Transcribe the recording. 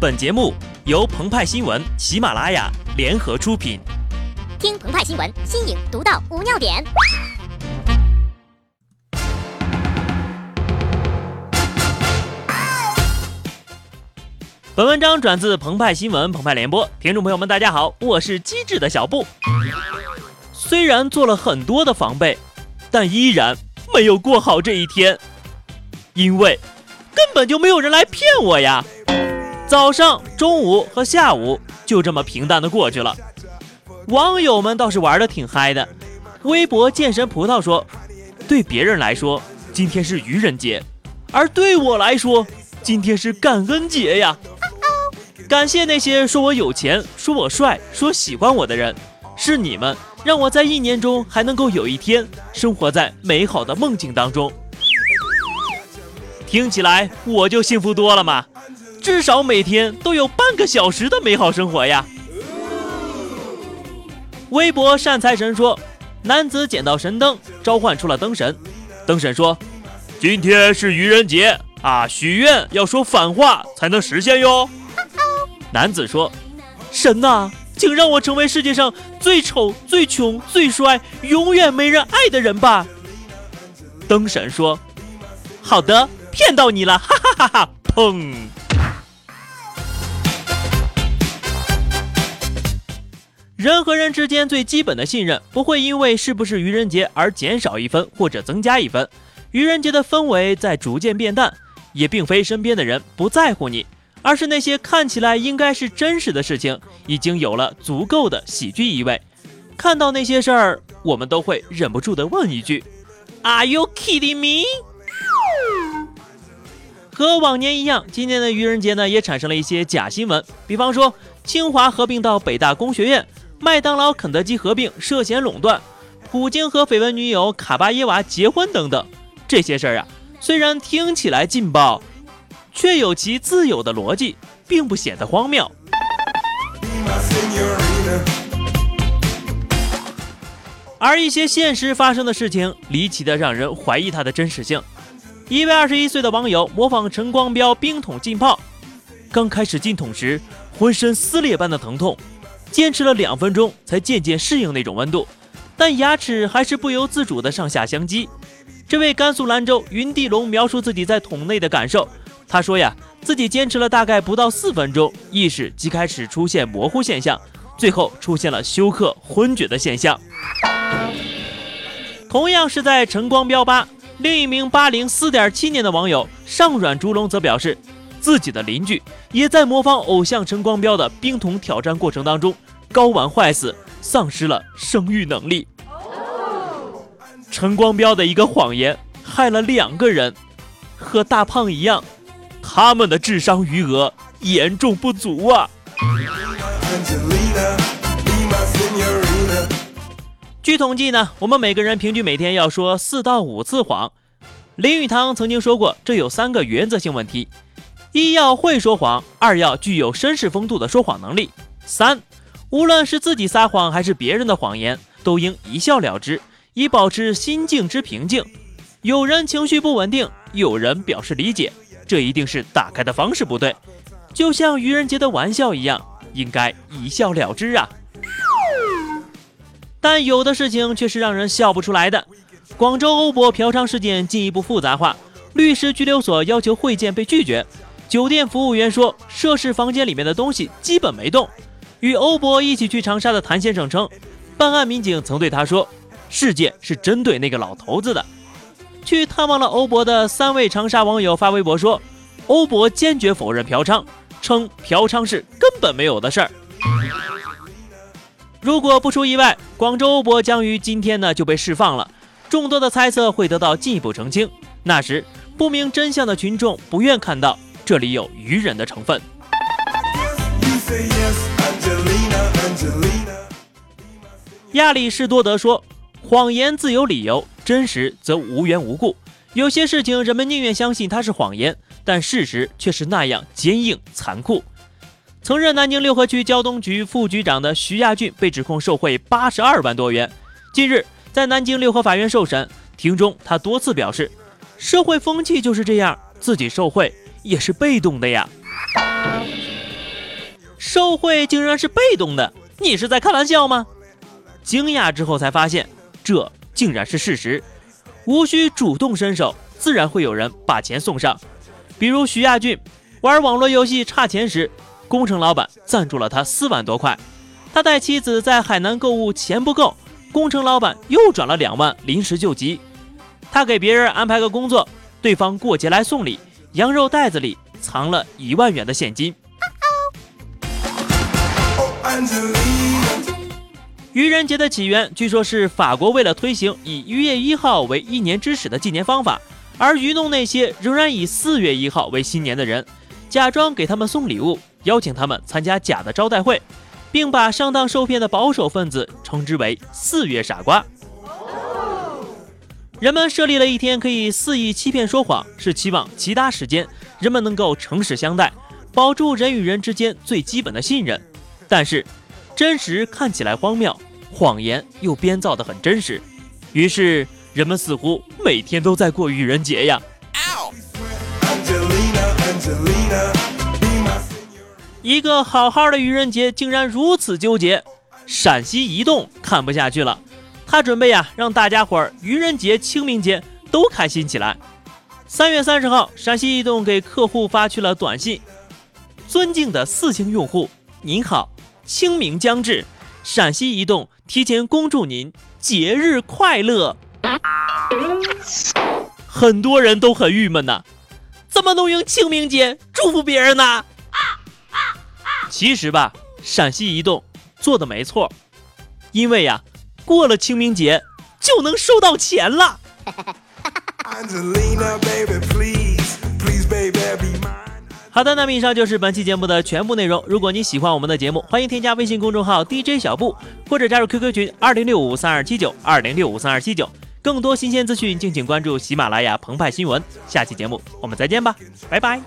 本节目由澎湃新闻、喜马拉雅联合出品。听澎湃新闻，新颖独到，无尿点。本文章转自澎湃新闻、澎湃联播，听众朋友们，大家好，我是机智的小布。虽然做了很多的防备，但依然没有过好这一天，因为根本就没有人来骗我呀。早上、中午和下午就这么平淡的过去了。网友们倒是玩的挺嗨的。微博健身葡萄说：“对别人来说，今天是愚人节，而对我来说，今天是感恩节呀！感谢那些说我有钱、说我帅、说喜欢我的人，是你们让我在一年中还能够有一天生活在美好的梦境当中。听起来我就幸福多了嘛。”至少每天都有半个小时的美好生活呀！微博善财神说，男子捡到神灯，召唤出了灯神。灯神说：“今天是愚人节啊，许愿要说反话才能实现哟。”男子说：“神呐，请让我成为世界上最丑、最穷、最帅、永远没人爱的人吧。”灯神说：“好的，骗到你了，哈哈哈哈！”砰。人和人之间最基本的信任不会因为是不是愚人节而减少一分或者增加一分。愚人节的氛围在逐渐变淡，也并非身边的人不在乎你，而是那些看起来应该是真实的事情，已经有了足够的喜剧意味。看到那些事儿，我们都会忍不住的问一句：Are you kidding me？和往年一样，今年的愚人节呢也产生了一些假新闻，比方说清华合并到北大工学院。麦当劳、肯德基合并涉嫌垄断，普京和绯闻女友卡巴耶娃结婚等等，这些事儿啊，虽然听起来劲爆，却有其自有的逻辑，并不显得荒谬。而一些现实发生的事情，离奇的让人怀疑它的真实性。一位二十一岁的网友模仿陈光标冰桶浸泡，刚开始进桶时，浑身撕裂般的疼痛。坚持了两分钟，才渐渐适应那种温度，但牙齿还是不由自主的上下相击。这位甘肃兰州云地龙描述自己在桶内的感受，他说呀，自己坚持了大概不到四分钟，意识即开始出现模糊现象，最后出现了休克昏厥的现象。同样是在晨光标吧，另一名八零四点七年的网友上软猪龙则表示。自己的邻居也在模仿偶像陈光标的冰桶挑战过程当中，睾丸坏死，丧失了生育能力。陈光标的一个谎言害了两个人，和大胖一样，他们的智商余额严重不足啊。据统计呢，我们每个人平均每天要说四到五次谎。林语堂曾经说过，这有三个原则性问题。一要会说谎，二要具有绅士风度的说谎能力，三，无论是自己撒谎还是别人的谎言，都应一笑了之，以保持心境之平静。有人情绪不稳定，有人表示理解，这一定是打开的方式不对。就像愚人节的玩笑一样，应该一笑了之啊。但有的事情却是让人笑不出来的。广州欧博嫖娼事件进一步复杂化，律师拘留所要求会见被拒绝。酒店服务员说，涉事房间里面的东西基本没动。与欧博一起去长沙的谭先生称，办案民警曾对他说，事件是针对那个老头子的。去探望了欧博的三位长沙网友发微博说，欧博坚决否认嫖娼，称嫖娼是根本没有的事儿。如果不出意外，广州欧博将于今天呢就被释放了。众多的猜测会得到进一步澄清，那时不明真相的群众不愿看到。这里有愚人的成分。亚里士多德说：“谎言自有理由，真实则无缘无故。有些事情人们宁愿相信它是谎言，但事实却是那样坚硬残酷。”曾任南京六合区交通局副局长的徐亚俊被指控受贿八十二万多元。近日在南京六合法院受审，庭中他多次表示：“社会风气就是这样，自己受贿。”也是被动的呀。受贿竟然是被动的，你是在开玩笑吗？惊讶之后才发现，这竟然是事实。无需主动伸手，自然会有人把钱送上。比如徐亚俊玩网络游戏差钱时，工程老板赞助了他四万多块。他带妻子在海南购物，钱不够，工程老板又转了两万临时救急。他给别人安排个工作，对方过节来送礼，羊肉袋子里藏了一万元的现金。愚人节的起源，据说是法国为了推行以一月一号为一年之始的纪年方法，而愚弄那些仍然以四月一号为新年的人，假装给他们送礼物，邀请他们参加假的招待会，并把上当受骗的保守分子称之为“四月傻瓜”。人们设立了一天可以肆意欺骗说谎，是期望其他时间人们能够诚实相待，保住人与人之间最基本的信任。但是。真实看起来荒谬，谎言又编造的很真实，于是人们似乎每天都在过愚人节呀。一个好好的愚人节竟然如此纠结，陕西移动看不下去了，他准备啊让大家伙儿愚人节、清明节都开心起来。三月三十号，陕西移动给客户发去了短信：“尊敬的四星用户，您好。”清明将至，陕西移动提前恭祝您节日快乐。很多人都很郁闷呐，怎么能用清明节祝福别人呢？其实吧，陕西移动做的没错，因为呀，过了清明节就能收到钱了。好的，那么以上就是本期节目的全部内容。如果你喜欢我们的节目，欢迎添加微信公众号 DJ 小布，或者加入 QQ 群二零六五三二七九二零六五三二七九。更多新鲜资讯，敬请关注喜马拉雅澎湃新闻。下期节目我们再见吧，拜拜。